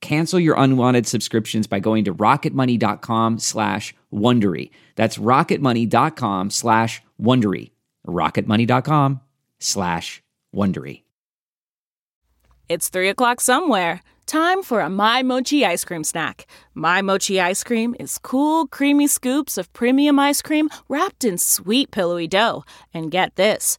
Cancel your unwanted subscriptions by going to rocketmoney.com slash Wondery. That's rocketmoney.com slash Wondery. rocketmoney.com slash Wondery. It's 3 o'clock somewhere. Time for a My Mochi ice cream snack. My Mochi ice cream is cool, creamy scoops of premium ice cream wrapped in sweet, pillowy dough. And get this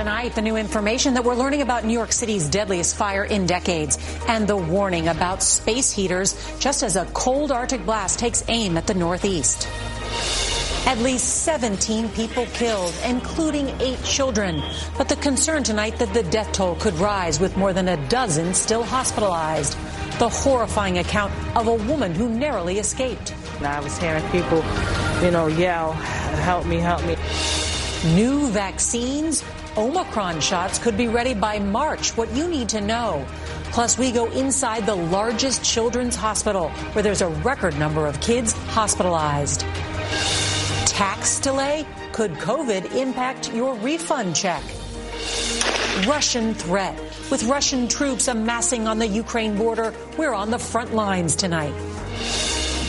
Tonight, the new information that we're learning about New York City's deadliest fire in decades and the warning about space heaters just as a cold Arctic blast takes aim at the Northeast. At least 17 people killed, including eight children. But the concern tonight that the death toll could rise with more than a dozen still hospitalized. The horrifying account of a woman who narrowly escaped. I was hearing people, you know, yell, help me, help me. New vaccines, Omicron shots could be ready by March. What you need to know. Plus, we go inside the largest children's hospital where there's a record number of kids hospitalized. Tax delay? Could COVID impact your refund check? Russian threat. With Russian troops amassing on the Ukraine border, we're on the front lines tonight.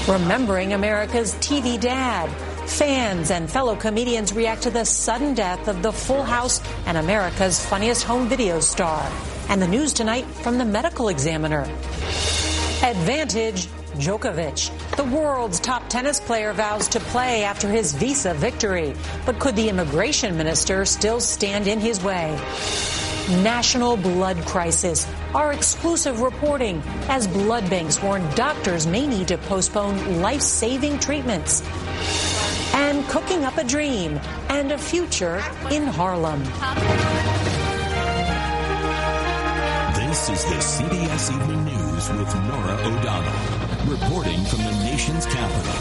Remembering America's TV dad. Fans and fellow comedians react to the sudden death of the Full House and America's funniest home video star. And the news tonight from the medical examiner. Advantage Djokovic. The world's top tennis player vows to play after his visa victory. But could the immigration minister still stand in his way? National blood crisis. Our exclusive reporting as blood banks warn doctors may need to postpone life saving treatments. And cooking up a dream and a future in Harlem. This is the CBS Evening News with Norah O'Donnell, reporting from the nation's capital.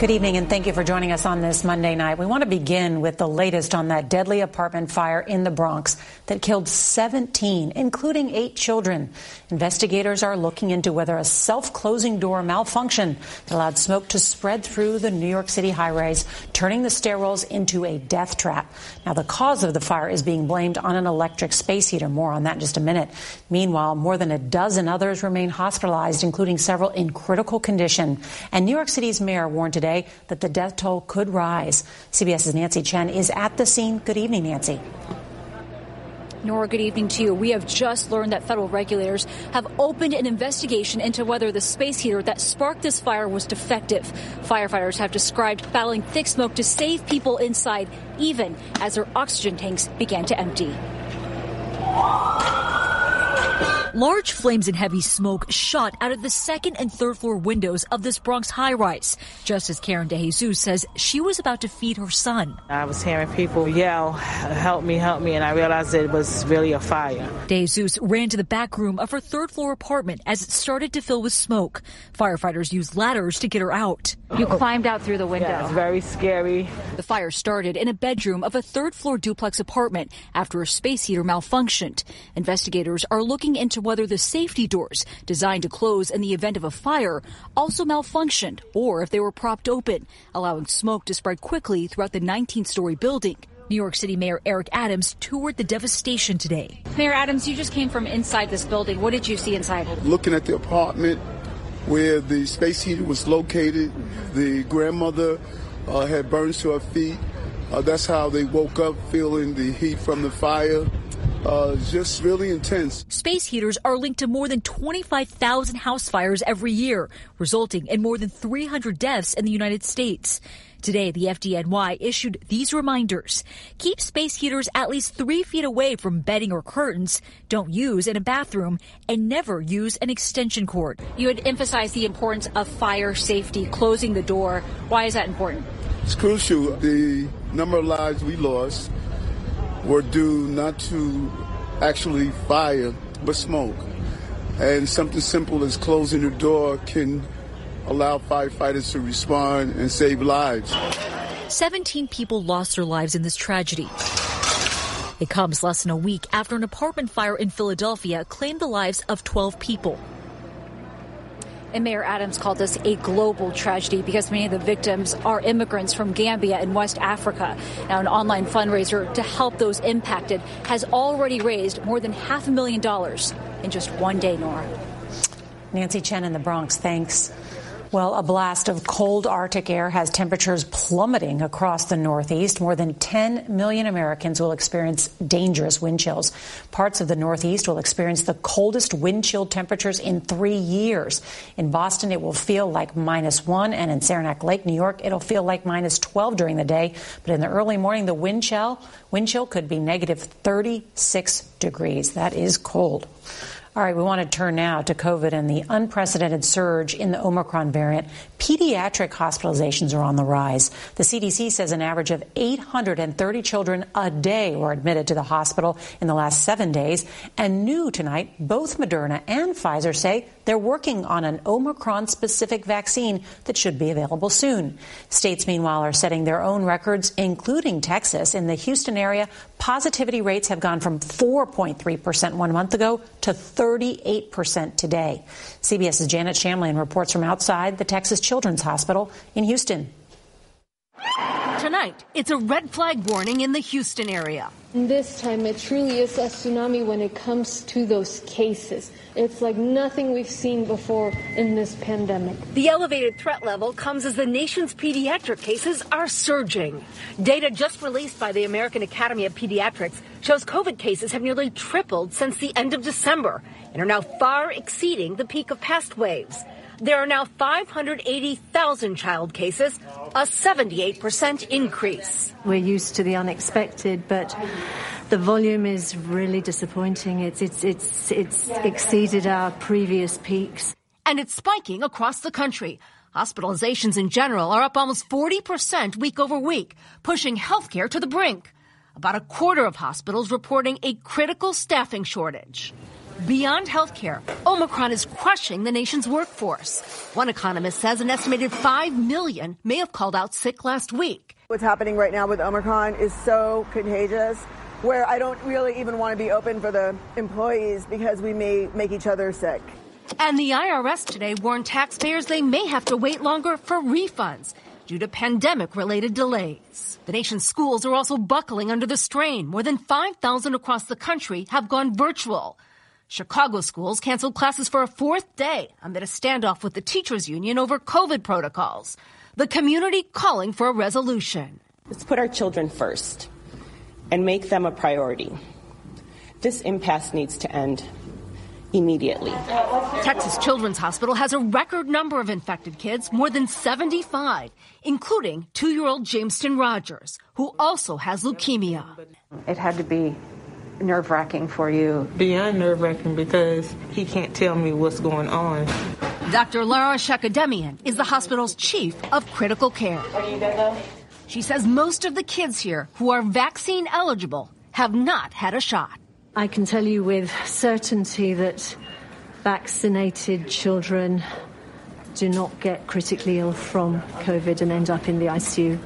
Good evening, and thank you for joining us on this Monday night. We want to begin with the latest on that deadly apartment fire in the Bronx that killed 17, including eight children. Investigators are looking into whether a self closing door malfunction that allowed smoke to spread through the New York City high rise, turning the stairwells into a death trap. Now, the cause of the fire is being blamed on an electric space heater. More on that in just a minute. Meanwhile, more than a dozen others remain hospitalized, including several in critical condition. And New York City's mayor warned today that the death toll could rise. CBS's Nancy Chen is at the scene. Good evening, Nancy. Norah, good evening to you. We have just learned that federal regulators have opened an investigation into whether the space heater that sparked this fire was defective. Firefighters have described battling thick smoke to save people inside, even as their oxygen tanks began to empty. Large flames and heavy smoke shot out of the second and third floor windows of this Bronx high rise. Just as Karen DeJesus says she was about to feed her son. I was hearing people yell, help me, help me, and I realized it was really a fire. DeJesus ran to the back room of her third floor apartment as it started to fill with smoke. Firefighters used ladders to get her out. You climbed out through the window. Yeah, it's very scary. The fire started in a bedroom of a third floor duplex apartment after a space heater malfunctioned. Investigators are looking into whether the safety doors designed to close in the event of a fire also malfunctioned or if they were propped open, allowing smoke to spread quickly throughout the 19 story building. New York City Mayor Eric Adams toured the devastation today. Mayor Adams, you just came from inside this building. What did you see inside? Looking at the apartment where the space heater was located, the grandmother uh, had burns to her feet. Uh, that's how they woke up feeling the heat from the fire. Uh, just really intense. Space heaters are linked to more than 25,000 house fires every year, resulting in more than 300 deaths in the United States. Today, the FDNY issued these reminders. Keep space heaters at least three feet away from bedding or curtains. Don't use in a bathroom and never use an extension cord. You had emphasized the importance of fire safety, closing the door. Why is that important? It's crucial. The number of lives we lost were due not to actually fire, but smoke. And something simple as closing the door can allow firefighters to respond and save lives. 17 people lost their lives in this tragedy. It comes less than a week after an apartment fire in Philadelphia claimed the lives of 12 people. And Mayor Adams called this a global tragedy because many of the victims are immigrants from Gambia and West Africa. Now, an online fundraiser to help those impacted has already raised more than half a million dollars in just one day, Norah. Nancy Chen in the Bronx, thanks. Well, a blast of cold Arctic air has temperatures plummeting across the Northeast. More than 10 million Americans will experience dangerous wind chills. Parts of the Northeast will experience the coldest wind chill temperatures in three years. In Boston, it will feel like minus one, and in Saranac Lake, New York, it'll feel like minus 12 during the day. But in the early morning, the wind chill, wind chill could be negative 36 degrees. That is cold. All right, we want to turn now to COVID and the unprecedented surge in the Omicron variant. Pediatric hospitalizations are on the rise. The CDC says an average of 830 children a day were admitted to the hospital in the last seven days. And new tonight, both Moderna and Pfizer say they're working on an Omicron specific vaccine that should be available soon. States, meanwhile, are setting their own records, including Texas. In the Houston area, positivity rates have gone from 4.3% one month ago to 38% today. CBS's Janet Shamlian reports from outside the Texas Children's Hospital in Houston. Tonight, it's a red flag warning in the Houston area. This time, it truly is a tsunami when it comes to those cases. It's like nothing we've seen before in this pandemic. The elevated threat level comes as the nation's pediatric cases are surging. Data just released by the American Academy of Pediatrics shows COVID cases have nearly tripled since the end of December and are now far exceeding the peak of past waves. There are now 580,000 child cases, a 78% increase. We're used to the unexpected, but the volume is really disappointing. It's, it's, it's, it's exceeded our previous peaks. And it's spiking across the country. Hospitalizations in general are up almost 40% week over week, pushing healthcare to the brink. About a quarter of hospitals reporting a critical staffing shortage. Beyond healthcare, Omicron is crushing the nation's workforce. One economist says an estimated 5 million may have called out sick last week. What's happening right now with Omicron is so contagious where I don't really even want to be open for the employees because we may make each other sick. And the IRS today warned taxpayers they may have to wait longer for refunds due to pandemic related delays. The nation's schools are also buckling under the strain. More than 5,000 across the country have gone virtual. Chicago schools canceled classes for a fourth day amid a standoff with the teachers union over COVID protocols. The community calling for a resolution. Let's put our children first and make them a priority. This impasse needs to end immediately. Texas Children's Hospital has a record number of infected kids, more than 75, including two year old Jameston Rogers, who also has leukemia. It had to be nerve wracking for you? Beyond nerve wracking because he can't tell me what's going on. Dr. Laura Shekerdemian is the hospital's chief of critical care. She says most of the kids here who are vaccine eligible have not had a shot. I can tell you with certainty that vaccinated children do not get critically ill from COVID and end up in the ICU.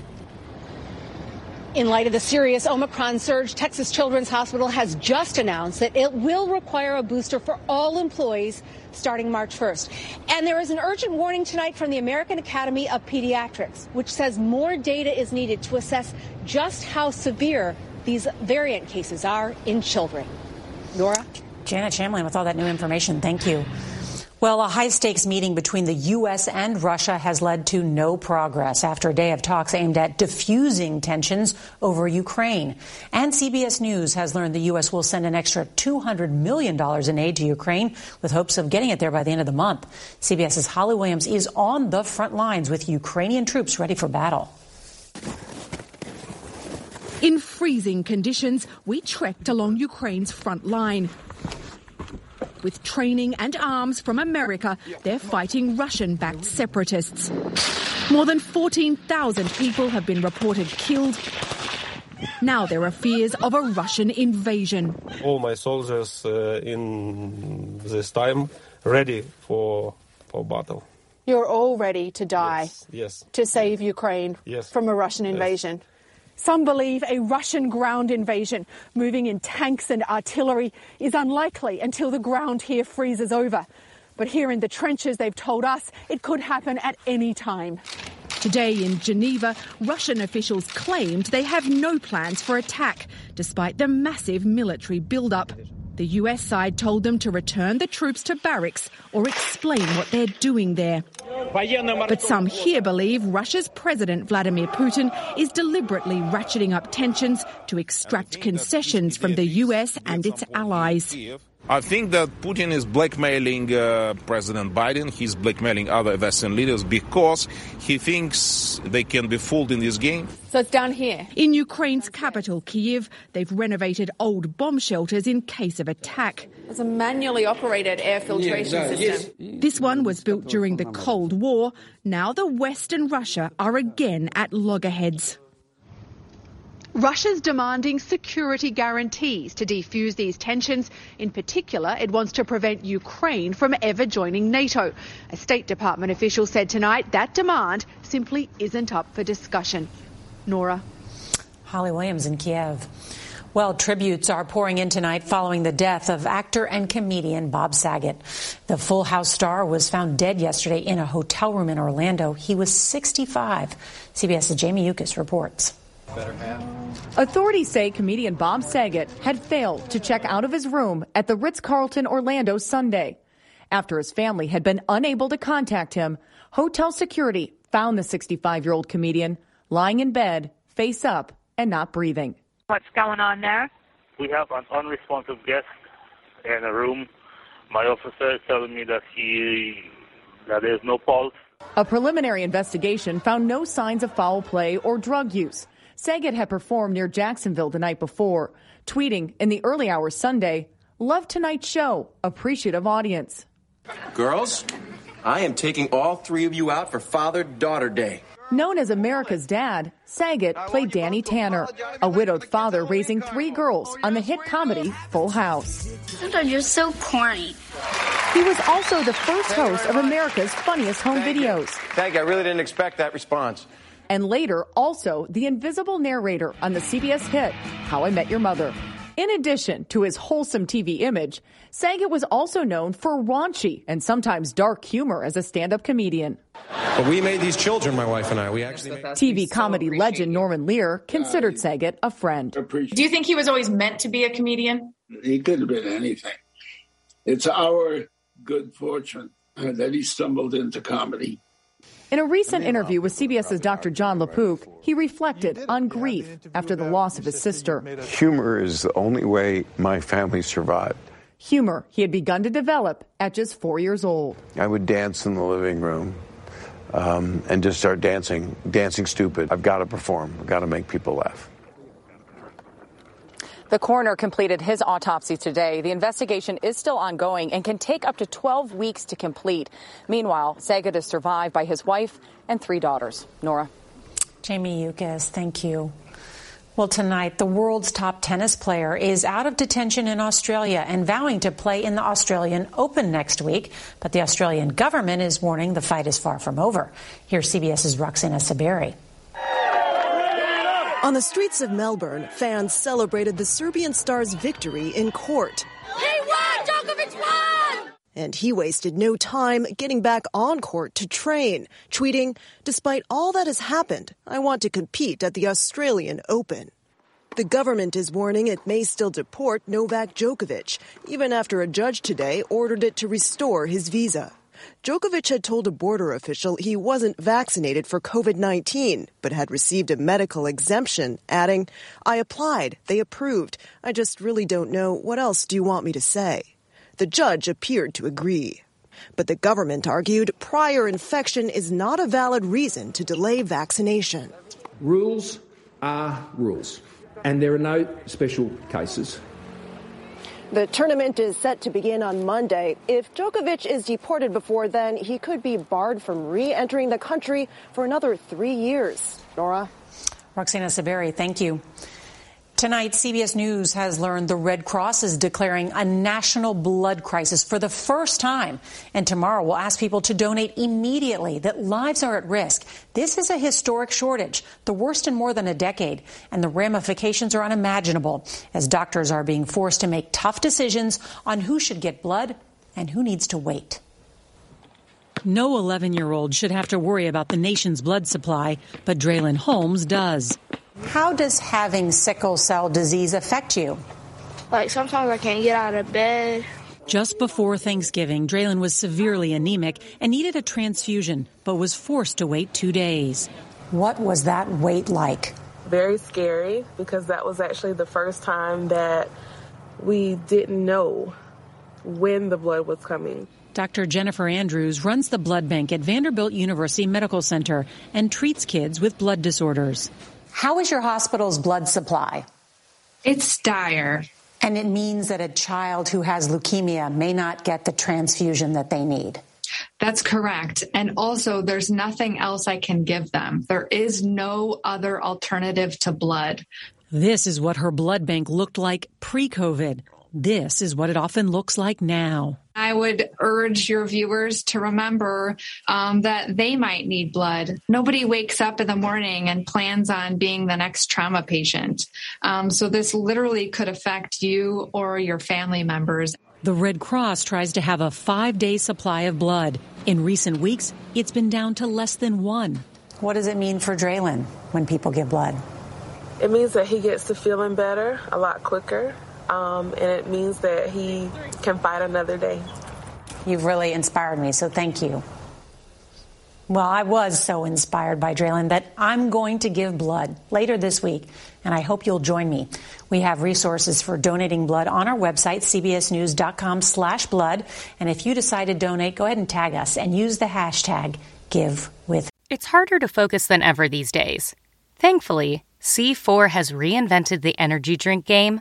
In light of the serious Omicron surge, Texas Children's Hospital has just announced that it will require a booster for all employees starting March 1st. And there is an urgent warning tonight from the American Academy of Pediatrics, which says more data is needed to assess just how severe these variant cases are in children. Norah? Janet Shamlian with all that new information. Thank you. Well, a high stakes meeting between the U.S. and Russia has led to no progress after a day of talks aimed at diffusing tensions over Ukraine. And CBS News has learned the U.S. will send an extra $200 million in aid to Ukraine with hopes of getting it there by the end of the month. CBS's Holly Williams is on the front lines with Ukrainian troops ready for battle. In freezing conditions, we trekked along Ukraine's front line. With training and arms from America, they're fighting Russian backed separatists. More than 14,000 people have been reported killed. Now there are fears of a Russian invasion. All my soldiers uh, in this time ready for, for battle. You're all ready to die yes, yes. to save Ukraine yes. from a Russian invasion. Some believe a Russian ground invasion, moving in tanks and artillery, is unlikely until the ground here freezes over. But here in the trenches, they've told us it could happen at any time. Today in Geneva, Russian officials claimed they have no plans for attack, despite the massive military buildup. The US side told them to return the troops to barracks or explain what they're doing there. But some here believe Russia's President Vladimir Putin is deliberately ratcheting up tensions to extract concessions from the US and its allies. I think that Putin is blackmailing uh, President Biden. He's blackmailing other Western leaders because he thinks they can be fooled in this game. So it's down here. In Ukraine's capital, Kiev, they've renovated old bomb shelters in case of attack. It's a manually operated air filtration system. This one was built during the Cold War. Now the West and Russia are again at loggerheads. Russia's demanding security guarantees to defuse these tensions. In particular, it wants to prevent Ukraine from ever joining NATO. A State Department official said tonight that demand simply isn't up for discussion. Norah. Holly Williams in Kiev. Well, tributes are pouring in tonight following the death of actor and comedian Bob Saget. The Full House star was found dead yesterday in a hotel room in Orlando. He was 65. CBS's Jamie Yuccas reports. Authorities say comedian Bob Saget had failed to check out of his room at the Ritz Carlton Orlando Sunday. After his family had been unable to contact him, hotel security found the 65 year old comedian lying in bed, face up, and not breathing. What's going on there? We have an unresponsive guest in a room. My officer is telling me that he that there's no pulse. A preliminary investigation found no signs of foul play or drug use. Saget had performed near Jacksonville the night before, tweeting in the early hours Sunday, Love tonight's show, appreciative audience. Girls, I am taking all three of you out for Father Daughter Day. Known as America's Dad, Saget played Danny Tanner, a widowed father raising three girls on the hit comedy Full House. Sometimes you're so corny. He was also the first host of America's Funniest Home Thank Videos. You. Thank you. I really didn't expect that response. And later, also the invisible narrator on the CBS hit How I Met Your Mother. In addition to his wholesome TV image, Saget was also known for raunchy and sometimes dark humor as a stand up comedian. But we made these children, my wife and I. We actually made- TV comedy legend Norman Lear considered Saget a friend. Do you think he was always meant to be a comedian? He could have been anything. It's our good fortune uh, that he stumbled into comedy. In a recent interview with CBS's Dr. Jon LaPook, he reflected on grief after the loss of his sister. Humor is the only way my family survived. Humor he had begun to develop at just four years old. I would dance in the living room um, and just start dancing, dancing stupid. I've got to perform. I've got to make people laugh. The coroner completed his autopsy today. The investigation is still ongoing and can take up to 12 weeks to complete. Meanwhile, Saget is survived by his wife and three daughters. Norah. Jamie Yuccas, thank you. Well, tonight, the world's top tennis player is out of detention in Australia and vowing to play in the Australian Open next week. But the Australian government is warning the fight is far from over. Here's CBS's Roxana Saberi. On the streets of Melbourne, fans celebrated the Serbian star's victory in court. He won! Djokovic won! And he wasted no time getting back on court to train, tweeting, Despite all that has happened, I want to compete at the Australian Open. The government is warning it may still deport Novak Djokovic, even after a judge today ordered it to restore his visa. Djokovic had told a border official he wasn't vaccinated for COVID-19, but had received a medical exemption, adding, I applied, they approved. I just really don't know. What else do you want me to say? The judge appeared to agree. But the government argued prior infection is not a valid reason to delay vaccination. Rules are rules, and there are no special cases. The tournament is set to begin on Monday. If Djokovic is deported before then, he could be barred from re-entering the country for another three years. Norah? Roxana Saberi, thank you. Tonight, CBS News has learned the Red Cross is declaring a national blood crisis for the first time. And tomorrow we'll ask people to donate immediately, that lives are at risk. This is a historic shortage, the worst in more than a decade, and the ramifications are unimaginable as doctors are being forced to make tough decisions on who should get blood and who needs to wait. No 11 year old should have to worry about the nation's blood supply, but Draylin Holmes does. How does having sickle cell disease affect you? Like sometimes I can't get out of bed. Just before Thanksgiving, Draylin was severely anemic and needed a transfusion, but was forced to wait two days. What was that wait like? Very scary because that was actually the first time that we didn't know when the blood was coming. Dr. Jennifer Andrews runs the blood bank at Vanderbilt University Medical Center and treats kids with blood disorders. How is your hospital's blood supply? It's dire. And it means that a child who has leukemia may not get the transfusion that they need. That's correct. And also, there's nothing else I can give them. There is no other alternative to blood. This is what her blood bank looked like pre COVID. This is what it often looks like now. I would urge your viewers to remember um, that they might need blood. Nobody wakes up in the morning and plans on being the next trauma patient. Um, so this literally could affect you or your family members. The Red Cross tries to have a five day supply of blood. In recent weeks, it's been down to less than one. What does it mean for Draylin when people give blood? It means that he gets to feeling better a lot quicker um, and it means that he can fight another day. You've really inspired me, so thank you. Well, I was so inspired by Draylin that I'm going to give blood later this week, and I hope you'll join me. We have resources for donating blood on our website, cbsnews.com slash blood. And if you decide to donate, go ahead and tag us and use the hashtag GiveWith. It's harder to focus than ever these days. Thankfully, C4 has reinvented the energy drink game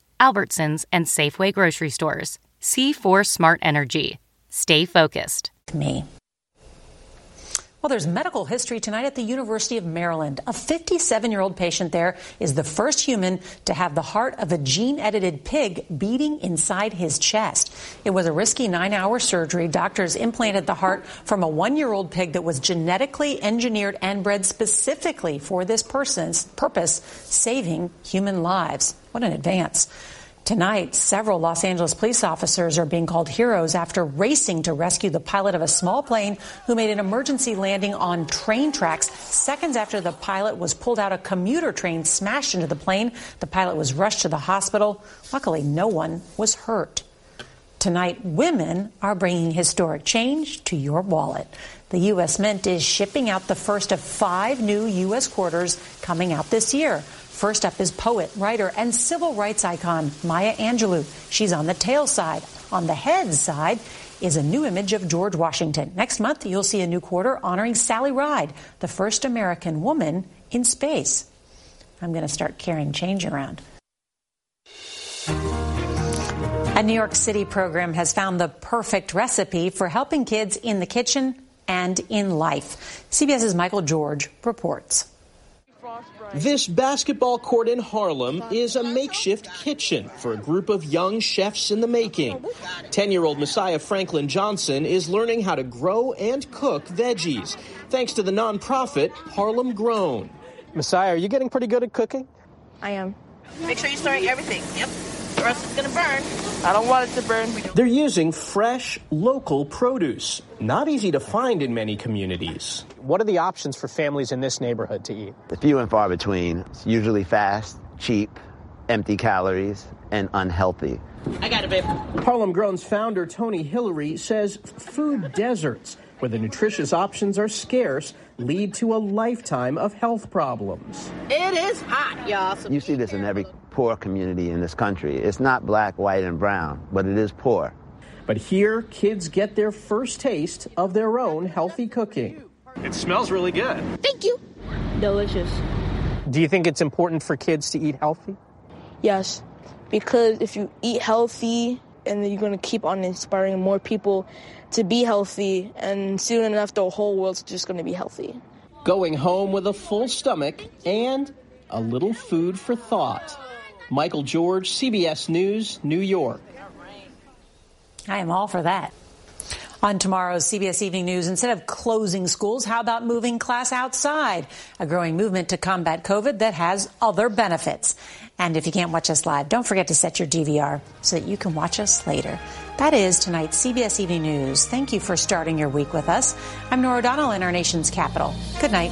Albertsons, and Safeway grocery stores. C4 Smart Energy. Stay focused. Me. Well, there's medical history tonight at the University of Maryland. A 57 year old patient there is the first human to have the heart of a gene edited pig beating inside his chest. It was a risky nine hour surgery. Doctors implanted the heart from a one year old pig that was genetically engineered and bred specifically for this person's purpose, saving human lives. What an advance. Tonight, several Los Angeles police officers are being called heroes after racing to rescue the pilot of a small plane who made an emergency landing on train tracks. Seconds after the pilot was pulled out, a commuter train smashed into the plane. The pilot was rushed to the hospital. Luckily, no one was hurt. Tonight, women are bringing historic change to your wallet. The U.S. Mint is shipping out the first of five new U.S. quarters coming out this year. First up is poet, writer, and civil rights icon Maya Angelou. She's on the tail side. On the head side is a new image of George Washington. Next month, you'll see a new quarter honoring Sally Ride, the first American woman in space. I'm going to start carrying change around. A New York City program has found the perfect recipe for helping kids in the kitchen and in life. CBS's Michael George reports. This basketball court in Harlem is a makeshift kitchen for a group of young chefs in the making. 10 year old Messiah Franklin Johnson is learning how to grow and cook veggies thanks to the nonprofit Harlem Grown. Messiah, are you getting pretty good at cooking? I am. Make sure you're stirring everything. Yep. Or else it's going to burn. I don't want it to burn. They're using fresh, local produce. Not easy to find in many communities. What are the options for families in this neighborhood to eat? The Few and far between. It's usually fast, cheap, empty calories, and unhealthy. I got it, babe. Harlem Grown's founder, Tony Hillery, says food deserts, where the nutritious options are scarce, lead to a lifetime of health problems. It is hot, y'all. So You see this in every poor community in this country. It's not black, white, and brown, but it is poor. But here, kids get their first taste of their own healthy cooking. It smells really good. Thank you. Delicious. Do you think it's important for kids to eat healthy? Yes, because if you eat healthy, and you're going to keep on inspiring more people to be healthy, and soon enough, the whole world's just going to be healthy. Going home with a full stomach and a little food for thought. Michael George, CBS News, New York. I am all for that. On tomorrow's CBS Evening News, instead of closing schools, how about moving class outside? A growing movement to combat COVID that has other benefits. And if you can't watch us live, don't forget to set your DVR so that you can watch us later. That is tonight's CBS Evening News. Thank you for starting your week with us. I'm Norah O'Donnell in our nation's capital. Good night.